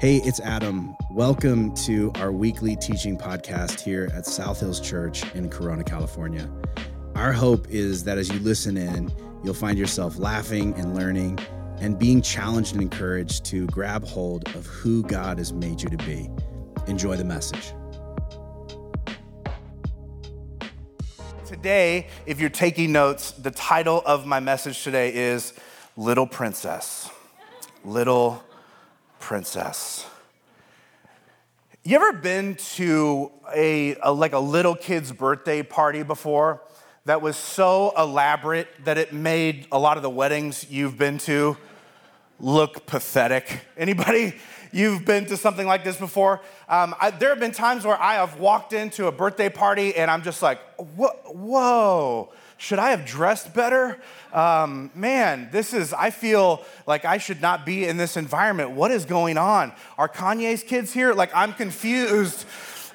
Hey, it's Adam. Welcome to our weekly teaching podcast here at South Hills Church in Corona, California. Our hope is that as you listen in, you'll find yourself laughing and learning and being challenged and encouraged to grab hold of who God has made you to be. Enjoy the message. Today, if you're taking notes, the title of my message today is Little Princess. Little princess. You ever been to a, a, like a little kid's birthday party before that was so elaborate that it made a lot of the weddings you've been to look pathetic? Anybody? You've been to something like this before? Um, I, there have been times where I have walked into a birthday party and I'm just like, whoa, should I have dressed better? Um, man, this is, I feel like I should not be in this environment. What is going on? Are Kanye's kids here? Like, I'm confused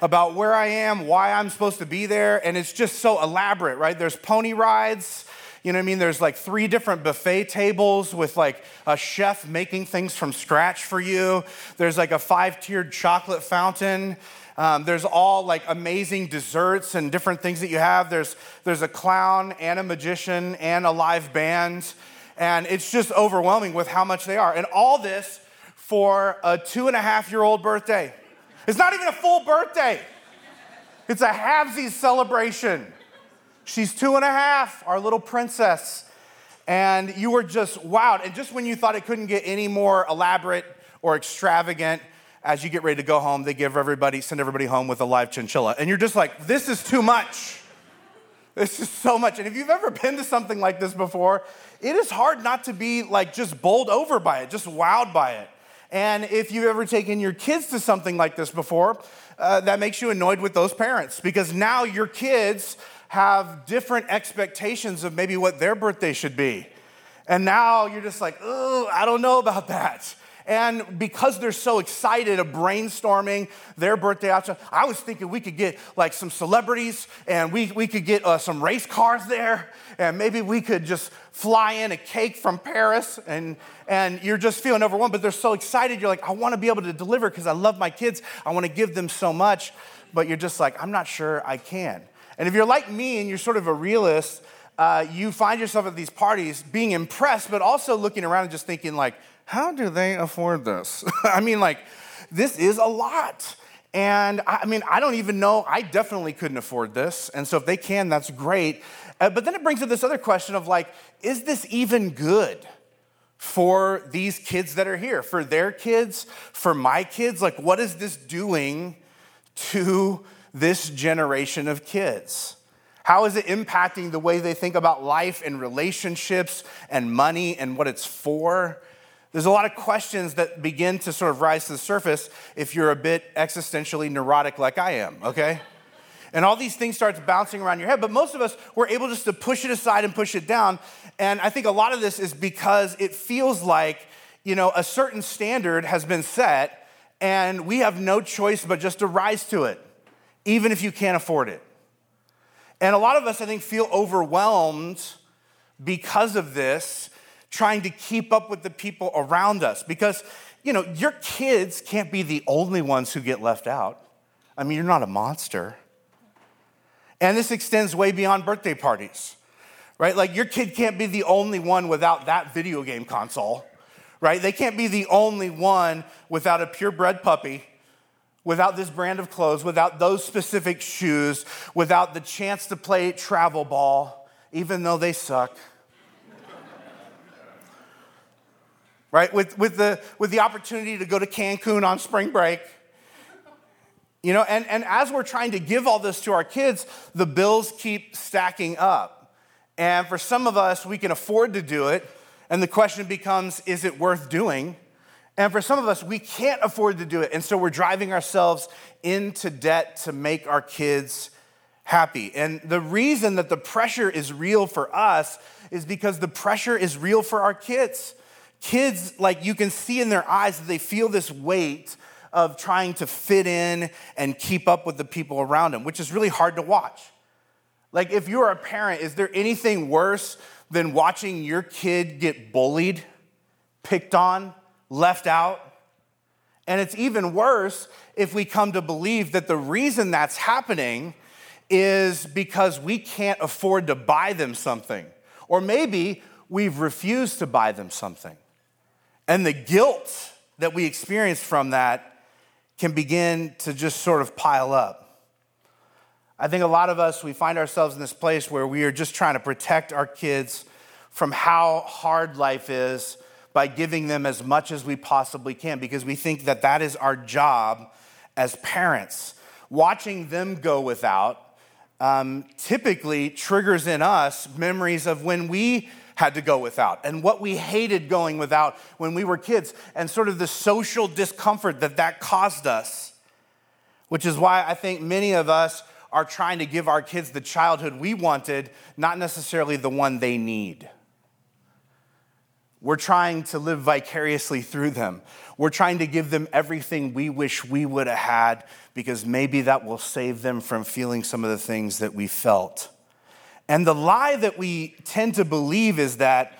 about where I am, why I'm supposed to be there, and it's just so elaborate, right? There's pony rides. You know what I mean? There's like three different buffet tables with like a chef making things from scratch for you. There's like a five tiered chocolate fountain. Um, there's all like amazing desserts and different things that you have. There's, there's a clown and a magician and a live band. And it's just overwhelming with how much they are. And all this for a two and a half year old birthday. It's not even a full birthday, it's a halvesies celebration. She's two and a half, our little princess. And you were just wowed. And just when you thought it couldn't get any more elaborate or extravagant, as you get ready to go home, they give everybody, send everybody home with a live chinchilla. And you're just like, this is too much. This is so much. And if you've ever been to something like this before, it is hard not to be like just bowled over by it, just wowed by it. And if you've ever taken your kids to something like this before, uh, that makes you annoyed with those parents because now your kids have different expectations of maybe what their birthday should be. And now you're just like, oh, I don't know about that. And because they're so excited of brainstorming their birthday I was thinking we could get like some celebrities and we, we could get uh, some race cars there. And maybe we could just fly in a cake from Paris and, and you're just feeling overwhelmed, but they're so excited. You're like, I want to be able to deliver because I love my kids. I want to give them so much. But you're just like, I'm not sure I can. And if you're like me and you're sort of a realist, uh, you find yourself at these parties being impressed, but also looking around and just thinking, like, how do they afford this? I mean, like, this is a lot. And I mean, I don't even know, I definitely couldn't afford this. And so if they can, that's great. Uh, but then it brings up this other question of like, is this even good for these kids that are here, for their kids, for my kids? Like, what is this doing to this generation of kids? How is it impacting the way they think about life and relationships and money and what it's for? There's a lot of questions that begin to sort of rise to the surface if you're a bit existentially neurotic like I am, okay? And all these things starts bouncing around your head, but most of us we're able just to push it aside and push it down. And I think a lot of this is because it feels like, you know, a certain standard has been set and we have no choice but just to rise to it, even if you can't afford it. And a lot of us, I think, feel overwhelmed because of this trying to keep up with the people around us because, you know, your kids can't be the only ones who get left out. I mean, you're not a monster. And this extends way beyond birthday parties, right? Like, your kid can't be the only one without that video game console, right? They can't be the only one without a purebred puppy, without this brand of clothes, without those specific shoes, without the chance to play travel ball, even though they suck. Right? With, with, the, with the opportunity to go to Cancun on spring break. You know, and, and as we're trying to give all this to our kids, the bills keep stacking up. And for some of us, we can afford to do it. And the question becomes is it worth doing? And for some of us, we can't afford to do it. And so we're driving ourselves into debt to make our kids happy. And the reason that the pressure is real for us is because the pressure is real for our kids. Kids, like you can see in their eyes that they feel this weight of trying to fit in and keep up with the people around them, which is really hard to watch. Like, if you're a parent, is there anything worse than watching your kid get bullied, picked on, left out, And it's even worse if we come to believe that the reason that's happening is because we can't afford to buy them something. Or maybe we've refused to buy them something. And the guilt that we experience from that can begin to just sort of pile up. I think a lot of us, we find ourselves in this place where we are just trying to protect our kids from how hard life is by giving them as much as we possibly can because we think that that is our job as parents. Watching them go without um, typically triggers in us memories of when we had to go without and what we hated going without when we were kids and sort of the social discomfort that that caused us. Which is why I think many of us are trying to give our kids the childhood we wanted, not necessarily the one they need. We're trying to live vicariously through them. We're trying to give them everything we wish we would have had because maybe that will save them from feeling some of the things that we felt. And the lie that we tend to believe is that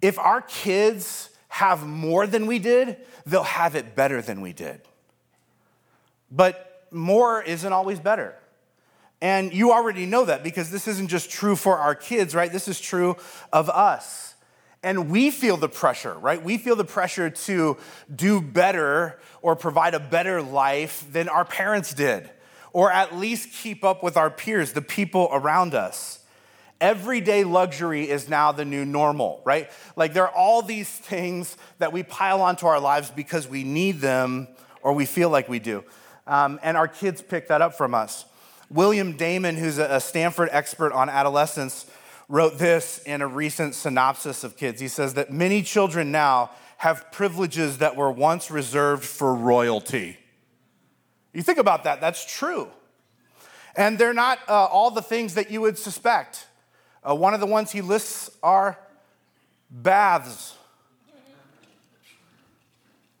if our kids have more than we did, they'll have it better than we did. But more isn't always better. And you already know that because this isn't just true for our kids, right? This is true of us. And we feel the pressure, right? We feel the pressure to do better or provide a better life than our parents did, or at least keep up with our peers, the people around us. Everyday luxury is now the new normal, right? Like there are all these things that we pile onto our lives because we need them or we feel like we do. Um, and our kids pick that up from us. William Damon, who's a Stanford expert on adolescence, wrote this in a recent synopsis of kids. He says that many children now have privileges that were once reserved for royalty. You think about that, that's true. And they're not uh, all the things that you would suspect. Uh, one of the ones he lists are baths.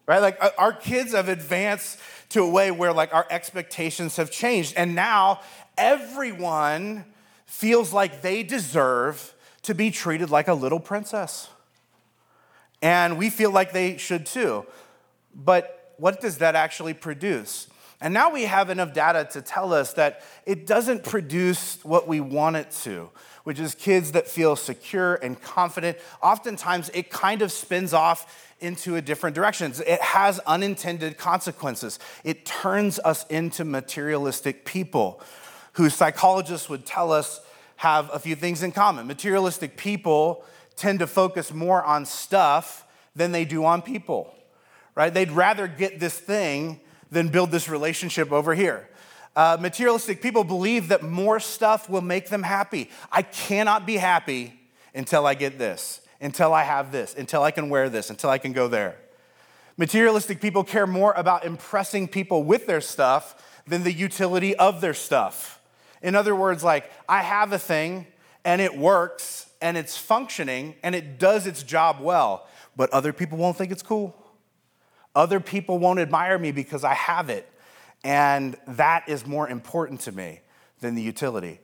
Right? Like uh, our kids have advanced to a way where like our expectations have changed. And now everyone feels like they deserve to be treated like a little princess. And we feel like they should too. But what does that actually produce? And now we have enough data to tell us that it doesn't produce what we want it to, which is kids that feel secure and confident. Oftentimes, it kind of spins off into a different direction. It has unintended consequences. It turns us into materialistic people who psychologists would tell us have a few things in common. Materialistic people tend to focus more on stuff than they do on people, right? They'd rather get this thing than build this relationship over here. Uh, materialistic people believe that more stuff will make them happy. I cannot be happy until I get this, until I have this, until I can wear this, until I can go there. Materialistic people care more about impressing people with their stuff than the utility of their stuff. In other words, like, I have a thing and it works and it's functioning and it does its job well, but other people won't think it's cool. Other people won't admire me because I have it. And that is more important to me than the utility.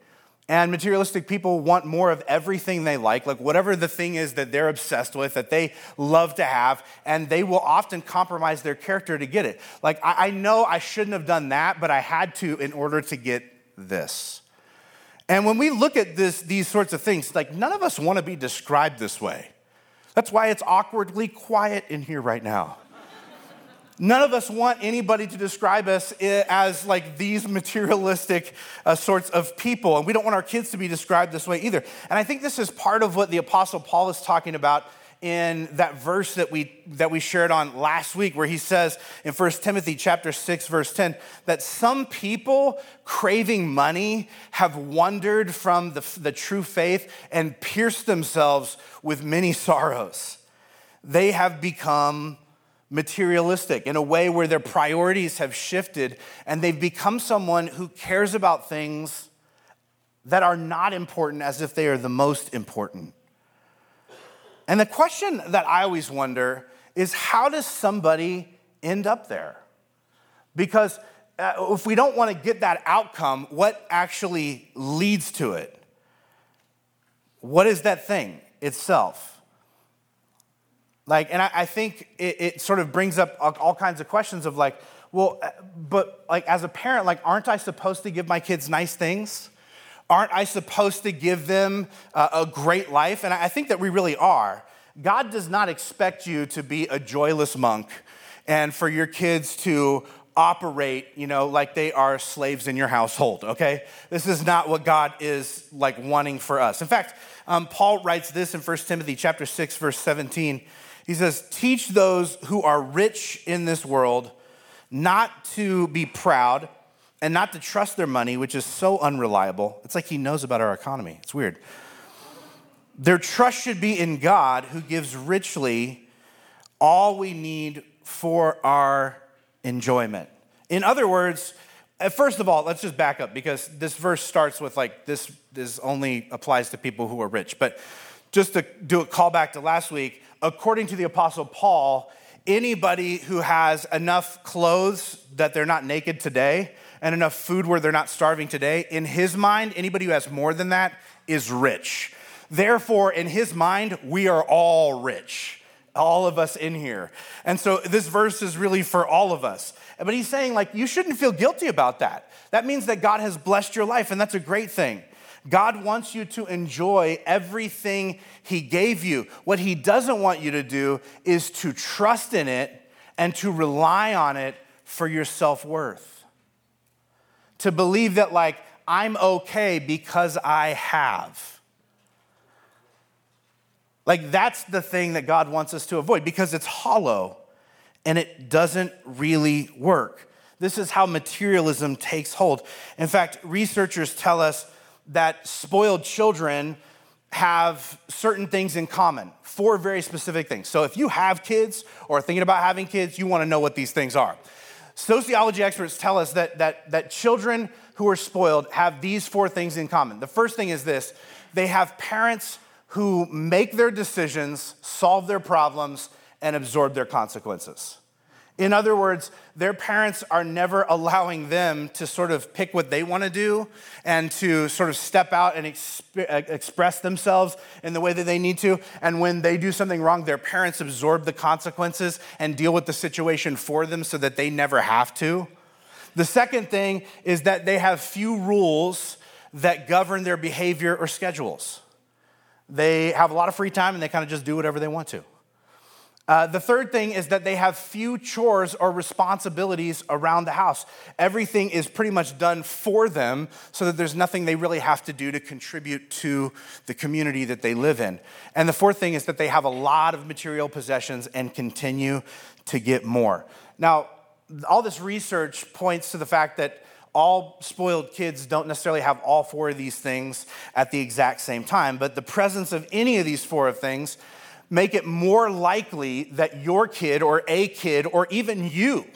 And materialistic people want more of everything they like, like whatever the thing is that they're obsessed with, that they love to have, and they will often compromise their character to get it. Like, I, know I shouldn't have done that, but I had to in order to get this. And when we look at this, these sorts of things, like none of us want to be described this way. That's why it's awkwardly quiet in here right now. None of us want anybody to describe us as like these materialistic uh, sorts of people. And we don't want our kids to be described this way either. And I think this is part of what the Apostle Paul is talking about in that verse that we that we shared on last week where he says in 1 Timothy chapter 6 verse 10 that some people craving money have wandered from the, the true faith and pierced themselves with many sorrows. They have become materialistic in a way where their priorities have shifted and they've become someone who cares about things that are not important as if they are the most important. And the question that I always wonder is how does somebody end up there? Because uh, if we don't want to get that outcome, what actually leads to it? What is that thing itself? Like, and I, I think it, it, sort of brings up all, all kinds of questions of like, well, uh, but like as a parent, like, aren't I supposed to give my kids nice things? Aren't I supposed to give them uh, a great life? And I think that we really are. God does not expect you to be a joyless monk and for your kids to operate, you know, like they are slaves in your household, okay? This is not what God is like wanting for us. In fact, um, Paul writes this in 1 Timothy chapter 6, verse 17. He says, Teach those who are rich in this world not to be proud and not to trust their money, which is so unreliable. It's like he knows about our economy. It's weird. Their trust should be in God who gives richly all we need for our enjoyment. In other words, uh, first of all, let's just back up because this verse starts with like this, this only applies to people who are rich. But just to do a callback to last week, according to the Apostle Paul, anybody who has enough clothes that they're not naked today and enough food where they're not starving today, in his mind, anybody who has more than that is rich. Therefore, in his mind, we are all rich, all of us in here. And so this verse is really for all of us. But he's saying, like, you shouldn't feel guilty about that. That means that God has blessed your life, and that's a great thing. God wants you to enjoy everything He gave you. What He doesn't want you to do is to trust in it and to rely on it for your self worth. To believe that, like, I'm okay because I have. Like, that's the thing that God wants us to avoid because it's hollow and it doesn't really work. This is how materialism takes hold. In fact, researchers tell us that spoiled children have certain things in common, four very specific things. So if you have kids or thinking about having kids, you want to know what these things are. Sociology experts tell us that, that, that children who are spoiled have these four things in common. The first thing is this they have parents who make their decisions, solve their problems, and absorb their consequences. In other words, their parents are never allowing them to sort of pick what they want to do and to sort of step out and exp- express themselves in the way that they need to. And when they do something wrong, their parents absorb the consequences and deal with the situation for them so that they never have to. The second thing is that they have few rules that govern their behavior or schedules. They have a lot of free time and they kind of just do whatever they want to. Uh, the third thing is that they have few chores or responsibilities around the house. Everything is pretty much done for them so that there's nothing they really have to do to contribute to the community that they live in. And the fourth thing is that they have a lot of material possessions and continue to get more. Now, all this research points to the fact that all spoiled kids don't necessarily have all four of these things at the exact same time, but the presence of any of these four of things make it more likely that your kid or a kid or even you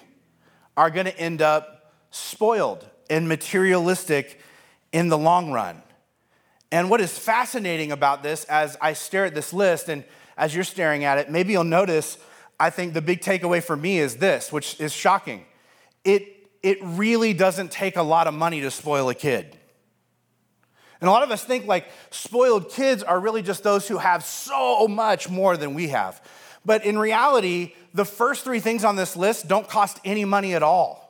are going to end up spoiled and materialistic in the long run. And what is fascinating about this, as I stare at this list and as you're staring at it, maybe you'll notice, I think the big takeaway for me is this, which is shocking. It, it really doesn't take a lot of money to spoil a kid. And a lot of us think like spoiled kids are really just those who have so much more than we have. But in reality, the first three things on this list don't cost any money at all.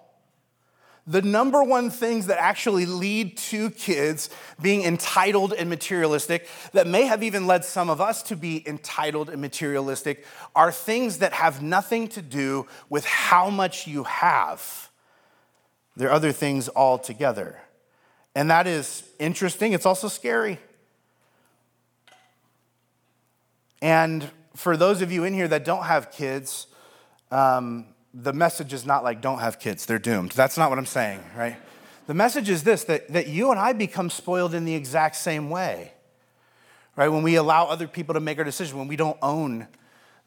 The number one things that actually lead to kids being entitled and materialistic, that may have even led some of us to be entitled and materialistic, are things that have nothing to do with how much you have. They're other things altogether. And that is interesting. It's also scary. And for those of you in here that don't have kids, um, the message is not like don't have kids, they're doomed. That's not what I'm saying, right? The message is this that, that you and I become spoiled in the exact same way, right? When we allow other people to make our decision, when we don't own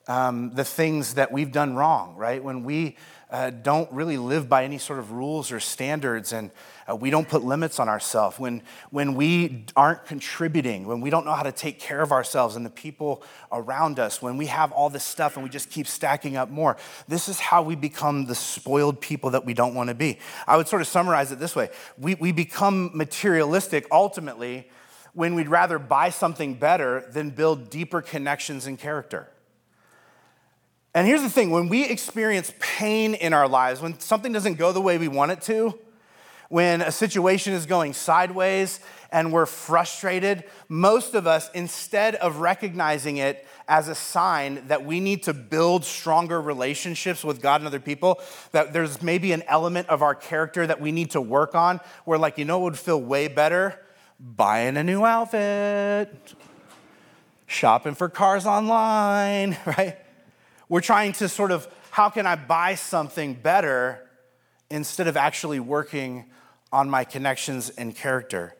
um, the things that we've done wrong, right? When we uh, don't really live by any sort of rules or standards and uh, we don't put limits on ourselves, when, when we aren't contributing, when we don't know how to take care of ourselves and the people around us, when we have all this stuff and we just keep stacking up more, this is how we become the spoiled people that we don't want to be. I would sort of summarize it this way we, we become materialistic ultimately when we'd rather buy something better than build deeper connections and character. And here's the thing when we experience pain in our lives, when something doesn't go the way we want it to, when a situation is going sideways and we're frustrated, most of us, instead of recognizing it as a sign that we need to build stronger relationships with God and other people, that there's maybe an element of our character that we need to work on, we're like, you know what would feel way better? Buying a new outfit, shopping for cars online, right? We're trying to sort of, how can I buy something better instead of actually working on my connections and character?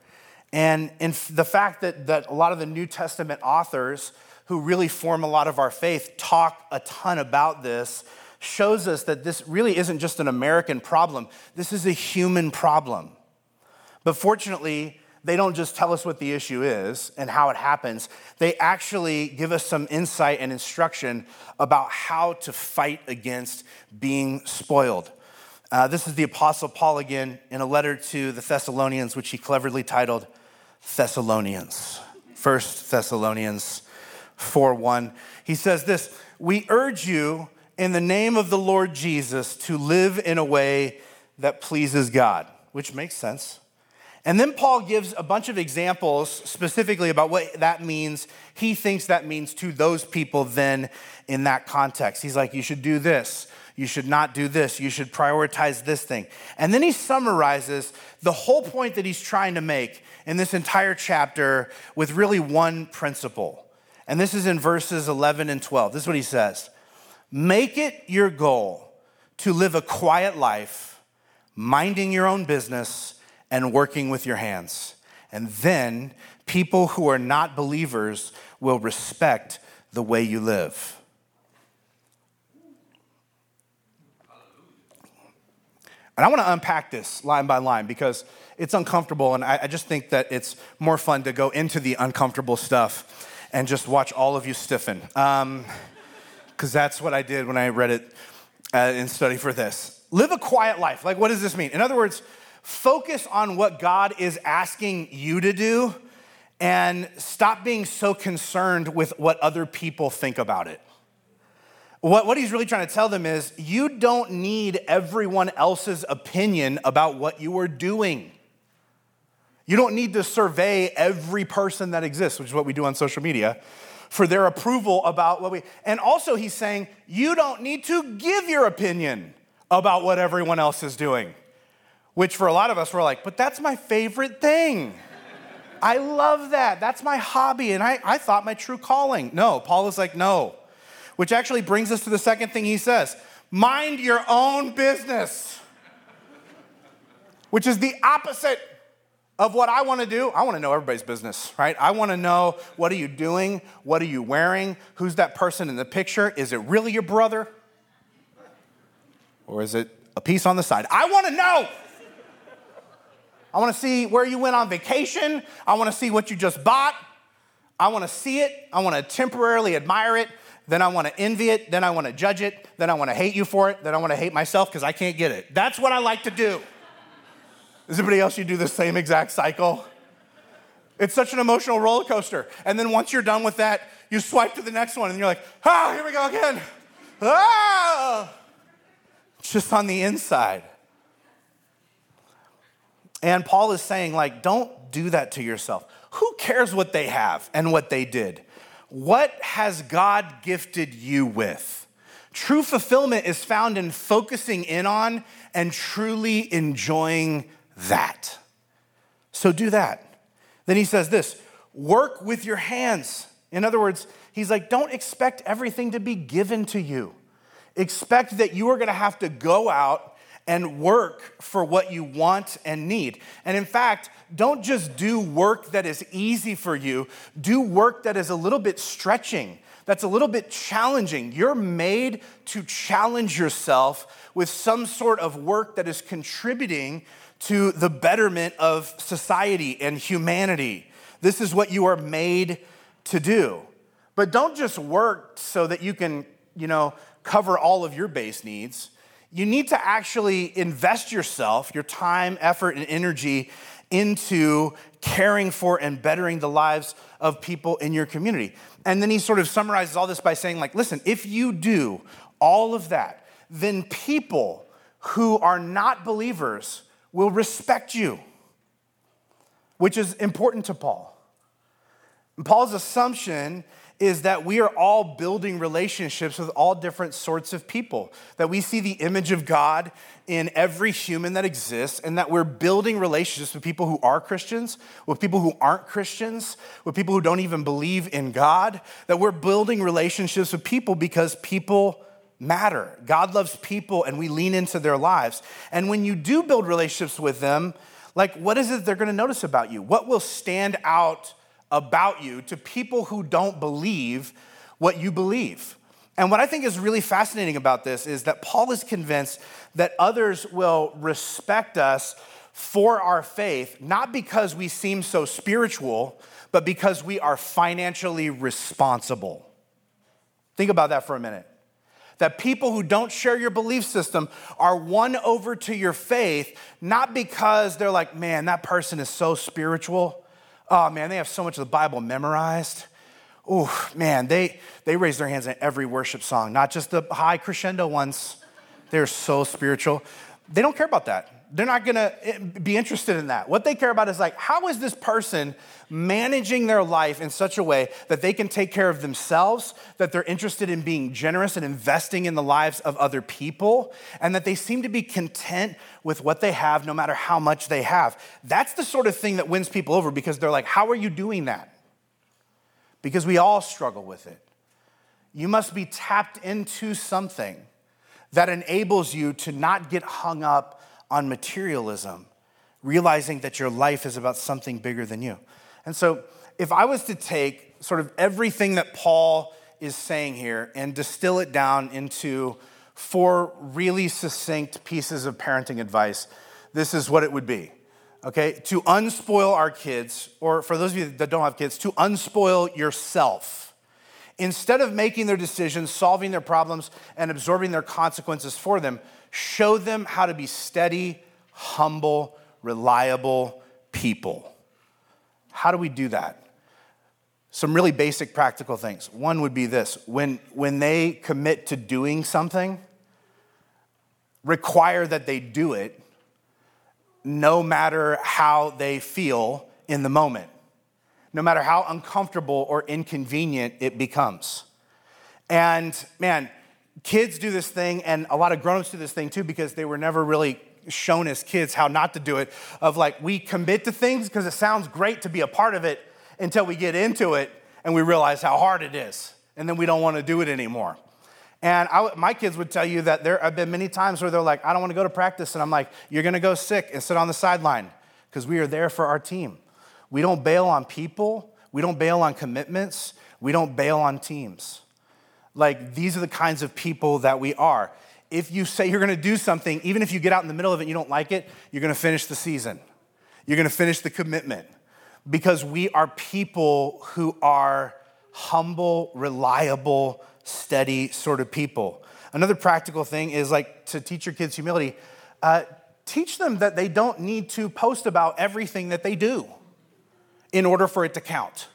And in the fact that, that a lot of the New Testament authors who really form a lot of our faith talk a ton about this shows us that this really isn't just an American problem, this is a human problem. But fortunately, they don't just tell us what the issue is and how it happens, they actually give us some insight and instruction about how to fight against being spoiled. Uh, this is the Apostle Paul again in a letter to the Thessalonians, which he cleverly titled Thessalonians. First Thessalonians 4 1. He says this We urge you in the name of the Lord Jesus to live in a way that pleases God, which makes sense. And then Paul gives a bunch of examples specifically about what that means. He thinks that means to those people then in that context. He's like, you should do this. You should not do this. You should prioritize this thing. And then he summarizes the whole point that he's trying to make in this entire chapter with really one principle. And this is in verses 11 and 12. This is what he says Make it your goal to live a quiet life, minding your own business and working with your hands. And then people who are not believers will respect the way you live. And I want to unpack this line by line because it's uncomfortable, and I, I just think that it's more fun to go into the uncomfortable stuff and just watch all of you stiffen. Because um, that's what I did when I read it uh, and study for this. Live a quiet life. Like, what does this mean? In other words, focus on what God is asking you to do and stop being so concerned with what other people think about it. What, what he's really trying to tell them is you don't need everyone else's opinion about what you are doing. You don't need to survey every person that exists, which is what we do on social media, for their approval about what we. And also, he's saying you don't need to give your opinion about what everyone else is doing which for a lot of us, we're like, but that's my favorite thing. I love that. That's my hobby. And I, I thought my true calling. No, Paul is like, no. Which actually brings us to the second thing he says mind your own business, which is the opposite of what I want to do. I want to know everybody's business, right? I want to know what are you doing? What are you wearing? Who's that person in the picture? Is it really your brother? Or is it a piece on the side? I want to know. I want to see where you went on vacation. I want to see what you just bought. I want to see it. I want to temporarily admire it. Then I want to envy it. Then I want to judge it. Then I want to hate you for it. Then I want to hate myself because I can't get it. That's what I like to do. Is anybody else you do the same exact cycle? It's such an emotional roller coaster. And then once you're done with that, you swipe to the next one and you're like, ah, here we go again. Ah! Just on the inside. And Paul is saying, like, don't do that to yourself. Who cares what they have and what they did? What has God gifted you with? True fulfillment is found in focusing in on and truly enjoying that. So do that. Then he says this work with your hands. In other words, he's like, don't expect everything to be given to you. Expect that you are gonna have to go out and work for what you want and need. And in fact, don't just do work that is easy for you, do work that is a little bit stretching, that's a little bit challenging. You're made to challenge yourself with some sort of work that is contributing to the betterment of society and humanity. This is what you are made to do. But don't just work so that you can, you know, cover all of your base needs you need to actually invest yourself, your time, effort, and energy into caring for and bettering the lives of people in your community. And then he sort of summarizes all this by saying, like, listen, if you do all of that, then people who are not believers will respect you, which is important to Paul. And Paul's assumption is that we are all building relationships with all different sorts of people, that we see the image of God in every human that exists, and that we're building relationships with people who are Christians, with people who aren't Christians, with people who don't even believe in God, that we're building relationships with people because people matter. God loves people and we lean into their lives. And when you do build relationships with them, like what is it they're gonna notice about you? What will stand out? About you to people who don't believe what you believe. And what I think is really fascinating about this is that Paul is convinced that others will respect us for our faith, not because we seem so spiritual, but because we are financially responsible. Think about that for a minute. That people who don't share your belief system are won over to your faith, not because they're like, man, that person is so spiritual Oh man, they have so much of the Bible memorized. Oh man, they, they raise their hands in every worship song, not just the high crescendo ones. They're so spiritual. They don't care about that. They're not gonna eh, be interested in that. What they care about is like, how is this person managing their life in such a way that they can take care of themselves, that they're interested in being generous and investing in the lives of other people, and that they seem to be content with what they have no matter how much they have. That's the sort of thing that wins people over because they're like, How are you doing that? Because we all struggle with it. You must be tapped into something that enables you to not get hung up on materialism, realizing that your life is about something bigger than you. And so, if I was to take sort of everything that Paul is saying here and distill it down into four really succinct pieces of parenting advice, this is what it would be. Okay, to unspoil our kids, or for those of you that don't have kids, to unspoil yourself. Instead of making their decisions, solving their problems, and absorbing their consequences for them, show them how to be steady, humble, reliable people. How do we do that? Some really basic practical things. One would be this when, when they commit to doing something, require that they do it no matter how they feel in the moment, no matter how uncomfortable or inconvenient it becomes. And man, kids do this thing, and a lot of grown-ups do this thing too because they were never really shown as kids how not to do it of like we commit to things because it sounds great to be a part of it until we get into it and we realize how hard it is and then we don't want to do it anymore and I, my kids would tell you that there have been many times where they're like i don't want to go to practice and i'm like you're going to go sick and sit on the sideline because we are there for our team we don't bail on people. We don't bail on commitments. We don't bail on teams. Like these are the kinds of people that we are. If you say you're gonna do something, even if you get out in the middle of it and you don't like it, you're gonna finish the season. You're gonna finish the commitment. Because we are people who are humble, reliable, steady sort of people. Another practical thing is like to teach your kids humility, uh, teach them that they don't need to post about everything that they do in order for it to count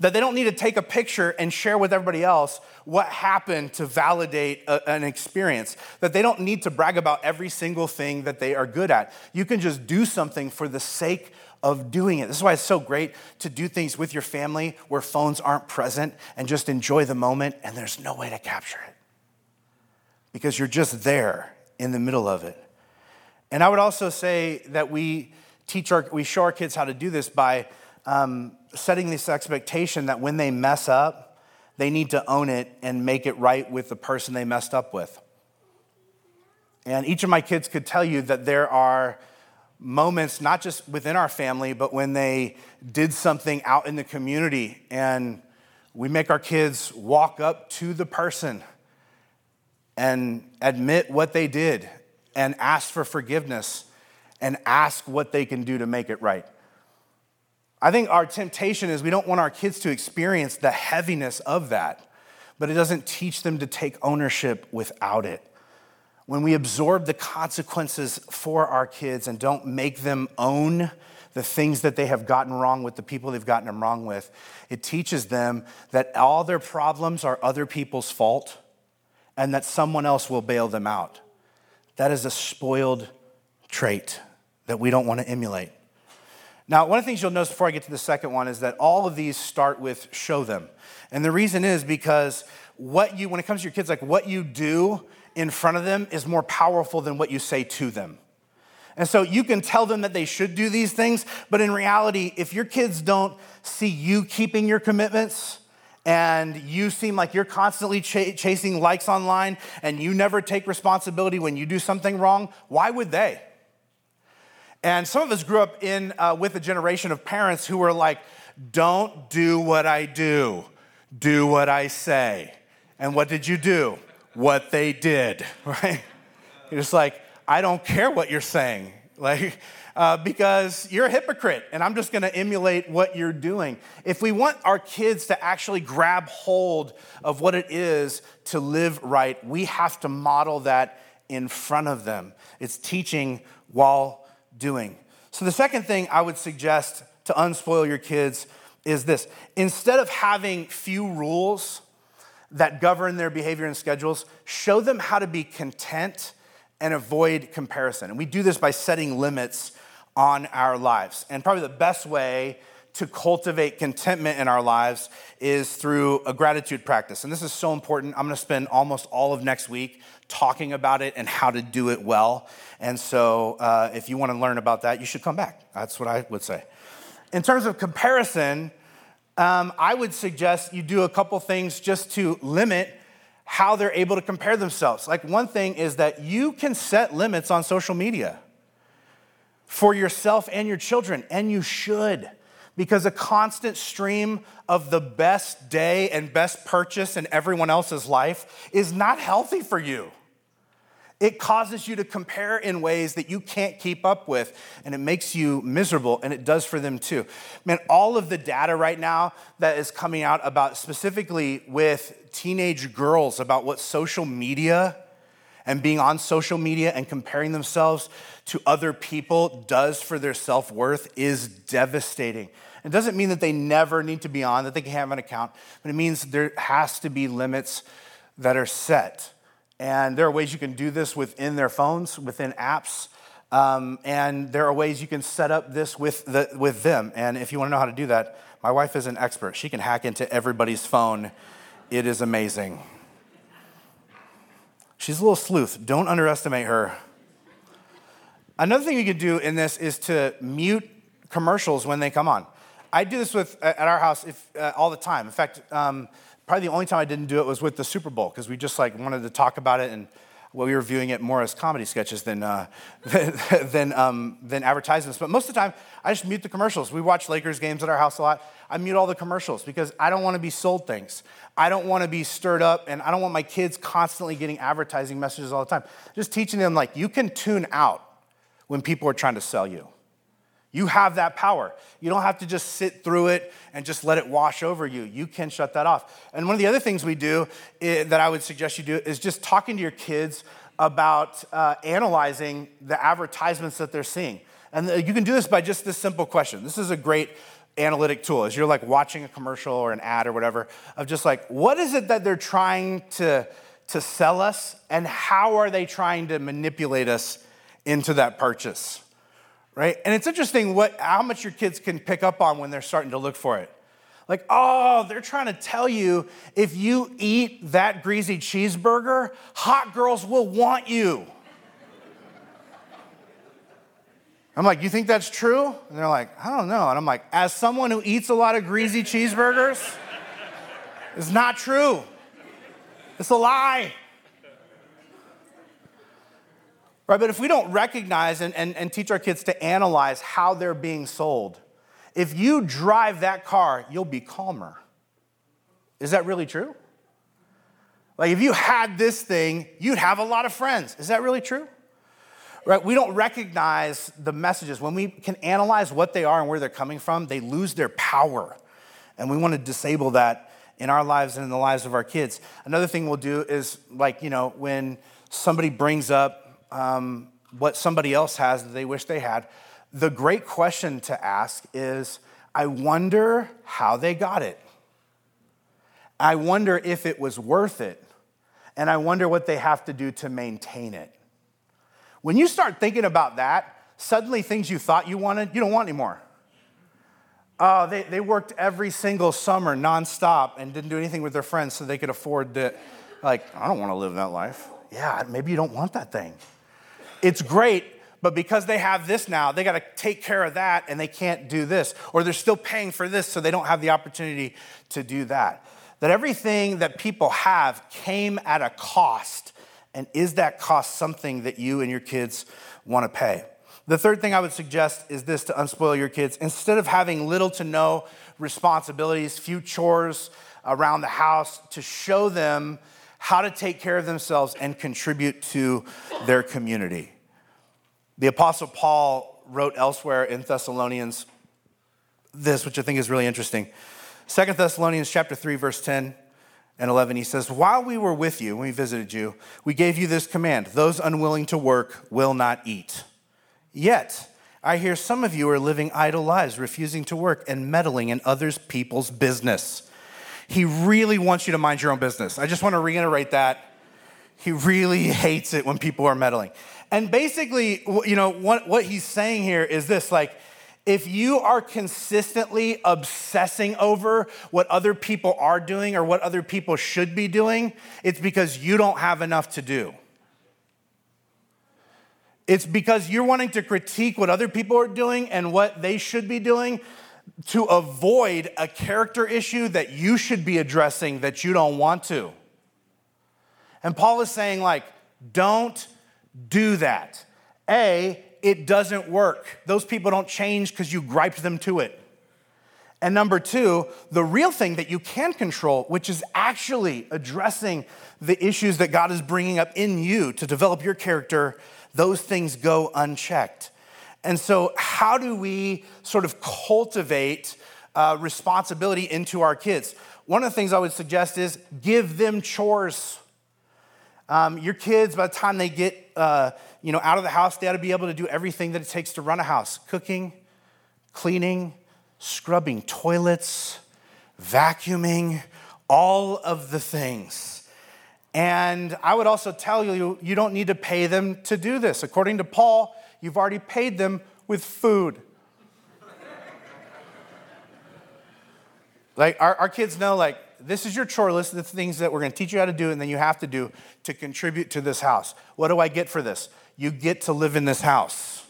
that they don't need to take a picture and share with everybody else what happened to validate a, an experience, that they don't need to brag about every single thing that they are good at. You can just do something for the sake of doing it. This is why it's so great to do things with your family where phones aren't present and just enjoy the moment and there's no way to capture it because you're just there in the middle of it. And I would also say that we teach our, we show our kids how to do this by um, setting this expectation that when they mess up, they need to own it and make it right with the person they messed up with. And each of my kids could tell you that there are moments, not just within our family, but when they did something out in the community and we make our kids walk up to the person and admit what they did and ask for forgiveness and ask what they can do to make it right. I think our temptation is we don't want our kids to experience the heaviness of that, but it doesn't teach them to take ownership without it. When we absorb the consequences for our kids and don't make them own the things that they have gotten wrong with, the people they've gotten them wrong with. It teaches them that all their problems are other people's fault and that someone else will bail them out. That is a spoiled trait that we don't want to emulate. Now, one of the things you'll notice before I get to the second one is that all of these start with show them. And the reason is because what you, when it comes to your kids, like what you do in front of them is more powerful than what you say to them. And so you can tell them that they should do these things, but in reality, if your kids don't see you keeping your commitments, and you seem like you're constantly ch- chasing likes online and you never take responsibility when you do something wrong, why would they? And some of us grew up in uh, with a generation of parents who were like, "Don't do what I do, do what I say." And what did you do? What they did, right? You're just like, I don't care what you're saying, like, uh, because you're a hypocrite, and I'm just going to emulate what you're doing. If we want our kids to actually grab hold of what it is to live right, we have to model that in front of them. It's teaching while doing. So, the second thing I would suggest to unspoil your kids is this instead of having few rules that govern their behavior and schedules, show them how to be content and avoid comparison. And we do this by setting limits on our lives. And probably the best way to cultivate contentment in our lives is through a gratitude practice. And this is so important. I'm going to spend almost all of next week talking about it and how to do it well. And so, uh, if you want to learn about that, you should come back. That's what I would say. In terms of comparison, um, I would suggest you do a couple things just to limit how they're able to compare themselves. Like, one thing is that you can set limits on social media for yourself and your children, and you should because a constant stream of the best day and best purchase in everyone else's life is not healthy for you. It causes you to compare in ways that you can't keep up with, and it makes you miserable, and it does for them too. Man, all of the data right now that is coming out about specifically with teenage girls about what social media and being on social media and comparing themselves to other people does for their self worth is devastating. It doesn't mean that they never need to be on, that they can have an account, but it means there has to be limits that are set. And there are ways you can do this within their phones, within apps. Um, and there are ways you can set up this with, the, with them. And if you want to know how to do that, my wife is an expert. She can hack into everybody's phone. It is amazing. She's a little sleuth. Don't underestimate her. Another thing you could do in this is to mute commercials when they come on. I do this with at our house if, uh, all the time. In fact, um, probably the only time I didn't do it was with the Super Bowl because we just like wanted to talk about it and well, we were viewing it more as comedy sketches than, uh, than, um, than advertisements. But most of the time, I just mute the commercials. We watch Lakers games at our house a lot. I mute all the commercials because I don't want to be sold things. I don't want to be stirred up, and I don't want my kids constantly getting advertising messages all the time. Just teaching them, like, you can tune out when people are trying to sell you. You have that power. You don't have to just sit through it and just let it wash over you. You can shut that off. And one of the other things we do is, eh, that I would suggest you do is just talking to your kids about uh, analyzing the advertisements that they're seeing. And you can do this by just this simple question. This is a great analytic tool as you're like watching a commercial or an ad or whatever of just like what is it that they're trying to to sell us and how are they trying to manipulate us into that purchase right? And it's interesting what, how much your kids can pick up on when they're starting to look for it. Like, oh, they're trying to tell you if you eat that greasy cheeseburger, hot girls will want you. I'm like, you think that's true? And they're like, I don't know. And I'm like, as someone who eats a lot of greasy cheeseburgers, it's not true. It's a lie. Right? But if we don't recognize and, and, and teach our kids to analyze how they're being sold, if you drive that car, you'll be calmer. Is that really true? Like if you had this thing, you'd have a lot of friends. Is that really true? Right? We don't recognize the messages. When we can analyze what they are and where they're coming from, they lose their power. And we want to disable that in our lives and in the lives of our kids. Another thing we'll do is like, you know, when somebody brings up um, what somebody else has that they wish they had, the great question to ask is I wonder how they got it. I wonder if it was worth it. And I wonder what they have to do to maintain it. When you start thinking about that, suddenly things you thought you wanted, you don't want anymore. Uh, they, they worked every single summer nonstop and didn't do anything with their friends so they could afford to, like, I don't want to live that life. Yeah, maybe you don't want that thing. It's great, but because they have this now, they got to take care of that and they can't do this. Or they're still paying for this, so they don't have the opportunity to do that. That everything that people have came at a cost. And is that cost something that you and your kids want to pay? The third thing I would suggest is this to unspoil your kids. Instead of having little to no responsibilities, few chores around the house, to show them how to take care of themselves and contribute to their community. The Apostle Paul wrote elsewhere in Thessalonians this, which I think is really interesting. Second Thessalonians chapter 3, verse 10 and 11, he says, While we were with you, when we visited you, we gave you this command those unwilling to work will not eat. Yet, I hear some of you are living idle lives, refusing to work and meddling in others' people's business. He really wants you to mind your own business. I just want to reiterate that. He really hates it when people are meddling. And basically, you know, what, what he's saying here is this like, if you are consistently obsessing over what other people are doing or what other people should be doing, it's because you don't have enough to do. It's because you're wanting to critique what other people are doing and what they should be doing to avoid a character issue that you should be addressing that you don't want to. And Paul is saying, like, don't do that. A, it doesn't work. Those people don't change because you griped them to it. And number two, the real thing that you can control, which is actually addressing the issues that God is bringing up in you to develop your character those things go unchecked. And so, how do we sort of cultivate uh, responsibility into our kids? One of the things I would suggest is give them chores. Um, your kids, by the time they get uh, you know, out of the house, they ought to be able to do everything that it takes to run a house cooking, cleaning, scrubbing toilets, vacuuming, all of the things. And I would also tell you, you don't need to pay them to do this. According to Paul, you've already paid them with food. like, our, our kids know, like, this is your chore list the things that we're going to teach you how to do and then you have to do to contribute to this house. What do I get for this? You get to live in this house.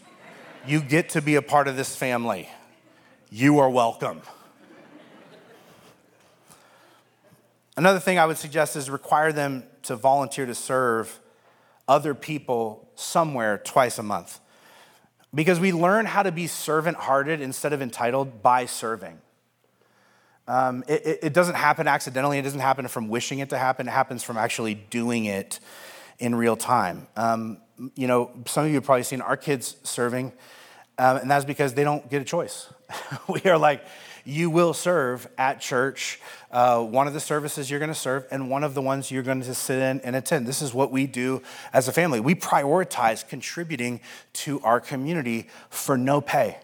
You get to be a part of this family. You are welcome. Another thing I would suggest is require them to volunteer to serve other people somewhere twice a month. Because we learn how to be servant hearted instead of entitled by serving. Um, it, it, doesn't happen accidentally, it doesn't happen from wishing it to happen, it happens from actually doing it in real time. Um, you know, some of you have probably seen our kids serving, um, and that's because they don't get a choice. we are like, you will serve at church uh, one of the services you're going to serve and one of the ones you're going to sit in and attend. This is what we do as a family. We prioritize contributing to our community for no pay.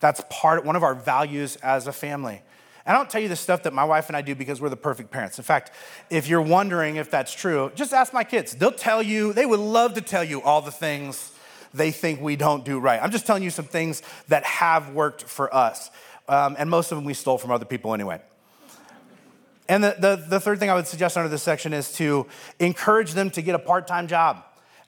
That's part of one of our values as a family. And I don't tell you the stuff that my wife and I do because we're the perfect parents. In fact, if you're wondering if that's true, just ask my kids. They'll tell you, they would love to tell you all the things they think we don't do right. I'm just telling you some things that have worked for us um, and most of them we stole from other people anyway. And the, the, the third thing I would suggest under this section is to encourage them to get a part time job.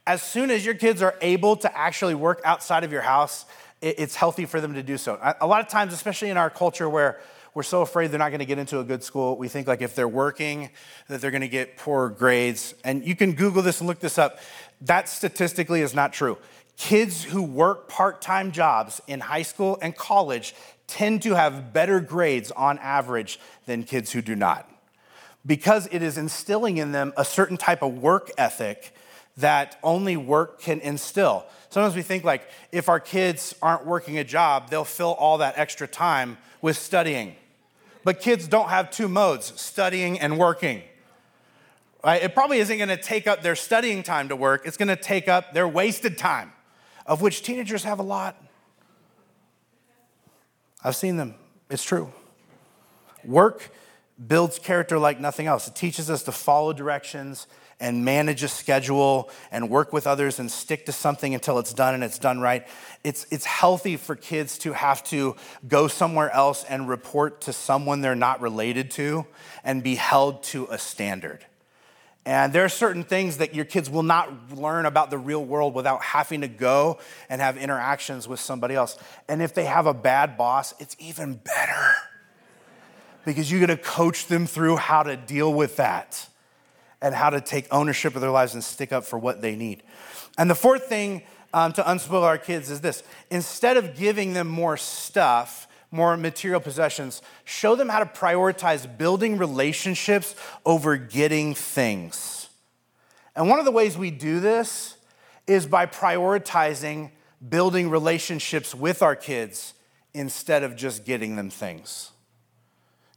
As soon as your kids are able to actually work outside of your house, it, it's healthy for them to do so. A, lot of times, especially in our culture where we're so afraid they're not going to get into a good school. We think like if they're working, that they're going to get poor grades. And you can Google this and look this up. That statistically is not true. Kids who work part time jobs in high school and college tend to have better grades on average than kids who do not. Because it is instilling in them a certain type of work ethic that only work can instill. Sometimes we think like if our kids aren't working a job, they'll fill all that extra time with studying. But kids don't have two modes, studying and working. Right? It probably isn't going to take up their studying time to work, it's going to take up their wasted time, of which teenagers have a lot. I've seen them. It's true. Work builds character like nothing else. It teaches us to follow directions and manage a schedule and work with others and stick to something until it's done and it's done right. It's, it's healthy for kids to have to go somewhere else and report to someone they're not related to and be held to a standard. And there are certain things that your kids will not learn about the real world without having to go and have interactions with somebody else. And if they have a bad boss, it's even better because you're gonna coach them through how to deal with that and how to take ownership of their lives and stick up for what they need. And the fourth thing um, to unspoil our kids is this instead of giving them more stuff, more material possessions, show them how to prioritize building relationships over getting things. And one of the ways we do this is by prioritizing building relationships with our kids instead of just getting them things.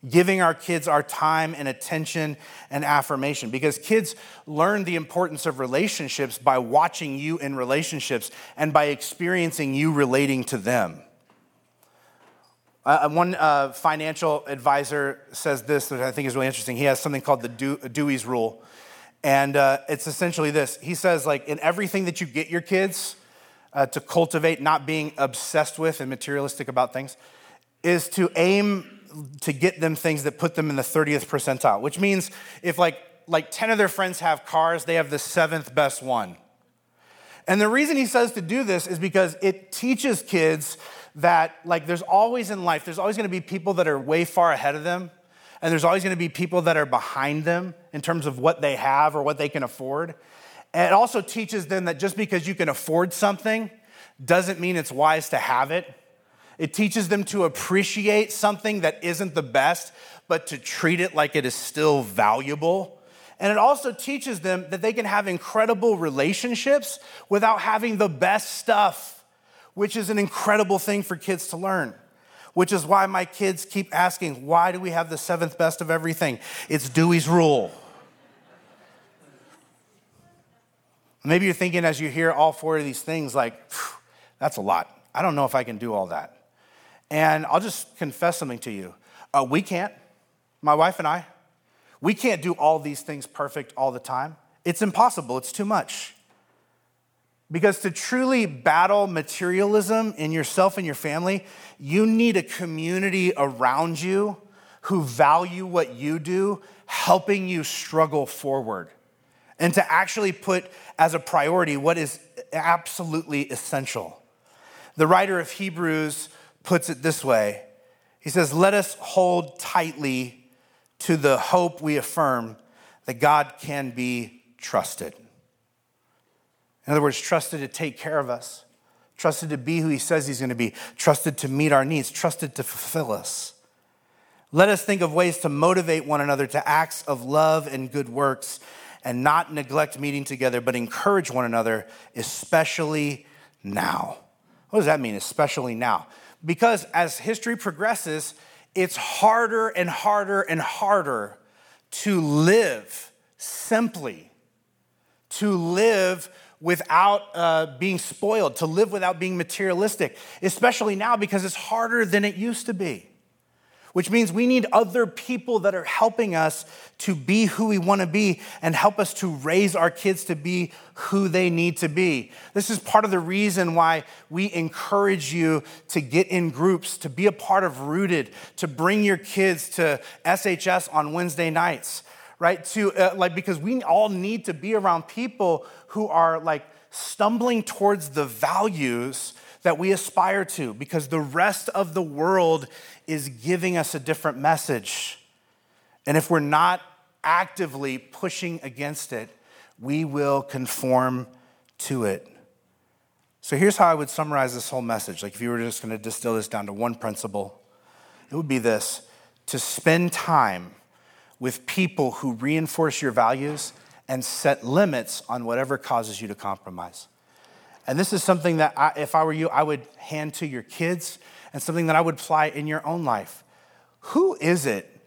Giving our kids our time and attention and affirmation because kids learn the importance of relationships by watching you in relationships and by experiencing you relating to them. Uh, one uh, financial advisor says this, which I think is really interesting. He has something called the Dewey's Rule. And uh, it's essentially this He says, like, in everything that you get your kids uh, to cultivate not being obsessed with and materialistic about things, is to aim to get them things that put them in the 30th percentile, which means if like, like 10 of their friends have cars, they have the seventh best one. And the reason he says to do this is because it teaches kids that like there's always in life, there's always gonna be people that are way far ahead of them, and there's always gonna be people that are behind them in terms of what they have or what they can afford. And it also teaches them that just because you can afford something doesn't mean it's wise to have it. It teaches them to appreciate something that isn't the best, but to treat it like it is still valuable. And it also teaches them that they can have incredible relationships without having the best stuff which is an incredible thing for kids to learn. Which is why my kids keep asking, why do we have the seventh best of everything? It's Dewey's Rule. Maybe you're thinking as you hear all four of these things, like, that's a lot. I don't know if I can do all that. And I'll just confess something to you. Uh, we can't, my wife and I, we can't do all these things perfect all the time. It's impossible, it's too much. Because to truly battle materialism in yourself and your family, you need a community around you who value what you do, helping you struggle forward. And to actually put as a priority what is absolutely essential. The writer of Hebrews puts it this way He says, Let us hold tightly to the hope we affirm that God can be trusted. In other words, trusted to take care of us, trusted to be who he says he's going to be, trusted to meet our needs, trusted to fulfill us. Let us think of ways to motivate one another to acts of love and good works and not neglect meeting together, but encourage one another, especially now. What does that mean, especially now? Because as history progresses, it's harder and harder and harder to live simply, to live without uh, being spoiled, to live without being materialistic, especially now because it's harder than it used to be. Which means we need other people that are helping us to be who we want to be and help us to raise our kids to be who they need to be. This is part of the reason why we encourage you to get in groups, to be a part of Rooted, to bring your kids to SHS on Wednesday nights right? To uh, like because we all need to be around people who are like stumbling towards the values that we aspire to because the rest of the world is giving us a different message. And if we're not actively pushing against it, we will conform to it. So here's how I would summarize this whole message. Like if you were just going to distill this down to one principle, it would be this to spend time with people who reinforce your values and set limits on whatever causes you to compromise. And this is something that, I, if I were you, I would hand to your kids and something that I would apply in your own life. Who is it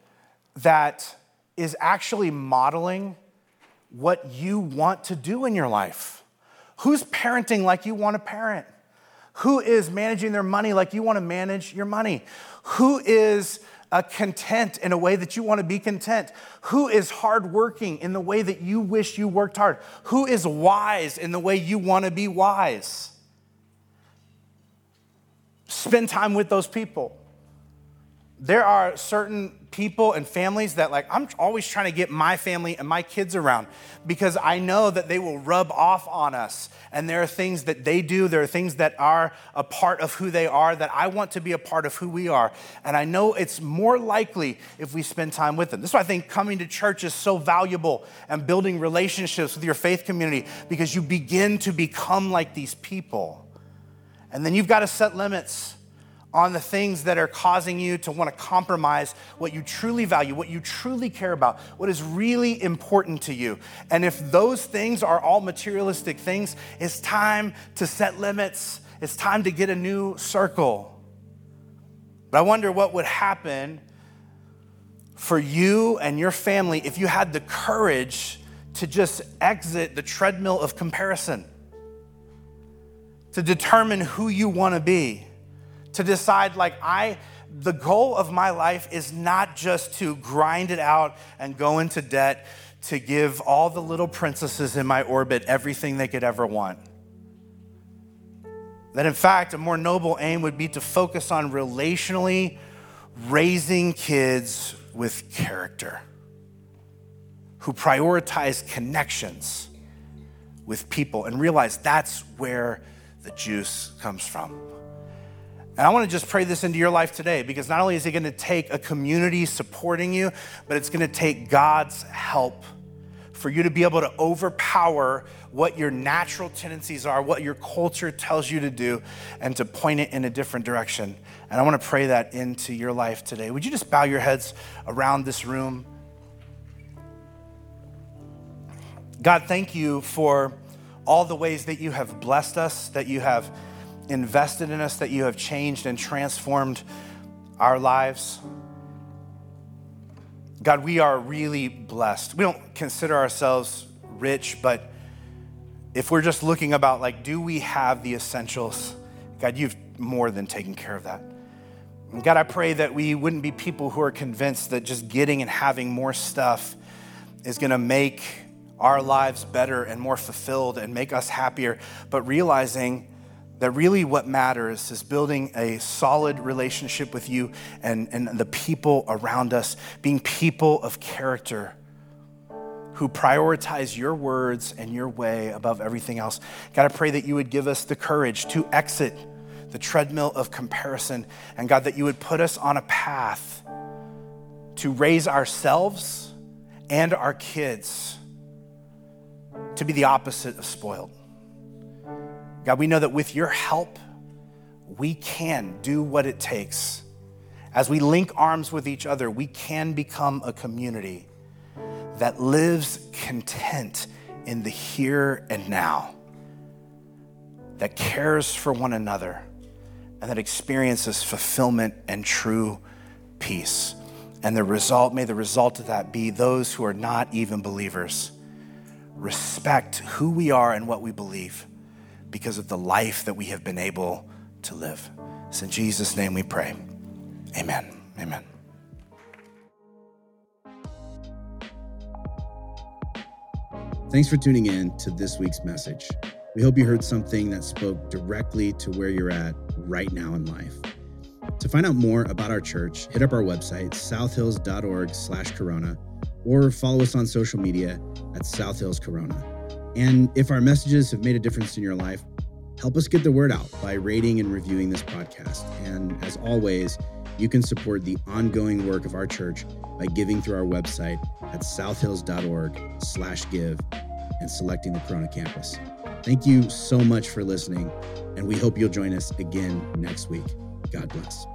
that is actually modeling what you want to do in your life? Who's parenting like you want to parent? Who is managing their money like you want to manage your money? Who is uh, content in a way that you want to be content? Who is hardworking in the way that you wish you worked hard? Who is wise in the way you want to be wise? Spend time with those people. There are certain people and families that like I'm always trying to get my family and my kids around because I know that they will rub off on us and there are things that they do there are things that are a part of who they are that I want to be a part of who we are and I know it's more likely if we spend time with them. This is why I think coming to church is so valuable and building relationships with your faith community because you begin to become like these people. And then you've got to set limits on the things that are causing you to want to compromise what you truly value, what you truly care about, what is really important to you. And if those things are all materialistic things, it's time to set limits. It's time to get a new circle. But I wonder what would happen for you and your family if you had the courage to just exit the treadmill of comparison, to determine who you want to be to decide, like, I, the goal of my life is not just to grind it out and go into debt to give all the little princesses in my orbit everything they could ever want. That in fact, a more noble aim would be to focus on relationally raising kids with character who prioritize connections with people and realize that's where the juice comes from. And I want to just pray this into your life today because not only is it going to take a community supporting you, but it's going to take God's help for you to be able to overpower what your natural tendencies are, what your culture tells you to do, and to point it in a different direction. And I want to pray that into your life today. Would you just bow your heads around this room? God, thank you for all the ways that you have blessed us, that you have invested in us, that you have changed and transformed our lives. God, we are really blessed. We don't consider ourselves rich, but if we're just looking about like, do we have the essentials? God, you've more than taken care of that. And God, I pray that we wouldn't be people who are convinced that just getting and having more stuff is going to make our lives better and more fulfilled and make us happier, but realizing that really what matters is building a solid relationship with you and, and the people around us, being people of character who prioritize your words and your way above everything else. God, I pray that you would give us the courage to exit the treadmill of comparison, and God, that you would put us on a path to raise ourselves and our kids to be the opposite of spoiled. God, we know that with your help, we can do what it takes. As we link arms with each other, we can become a community that lives content in the here and now, that cares for one another, and that experiences fulfillment and true peace. And the result, may the result of that be those who are not even believers respect who we are and what we believe because of the life that we have been able to live. It's in Jesus' name we pray. Amen. Amen. Thanks for tuning in to this week's message. We hope you heard something that spoke directly to where you're at right now in life. To find out more about our church, hit up our website, southhills.org slash corona, or follow us on social media at Southhills Corona. And if our messages have made a difference in your life, help us get the word out by rating and reviewing this podcast. And as always, you can support the ongoing work of our church by giving through our website at southhills.org slash give and selecting the Corona campus. Thank you so much for listening, and we hope you'll join us again next week. God bless.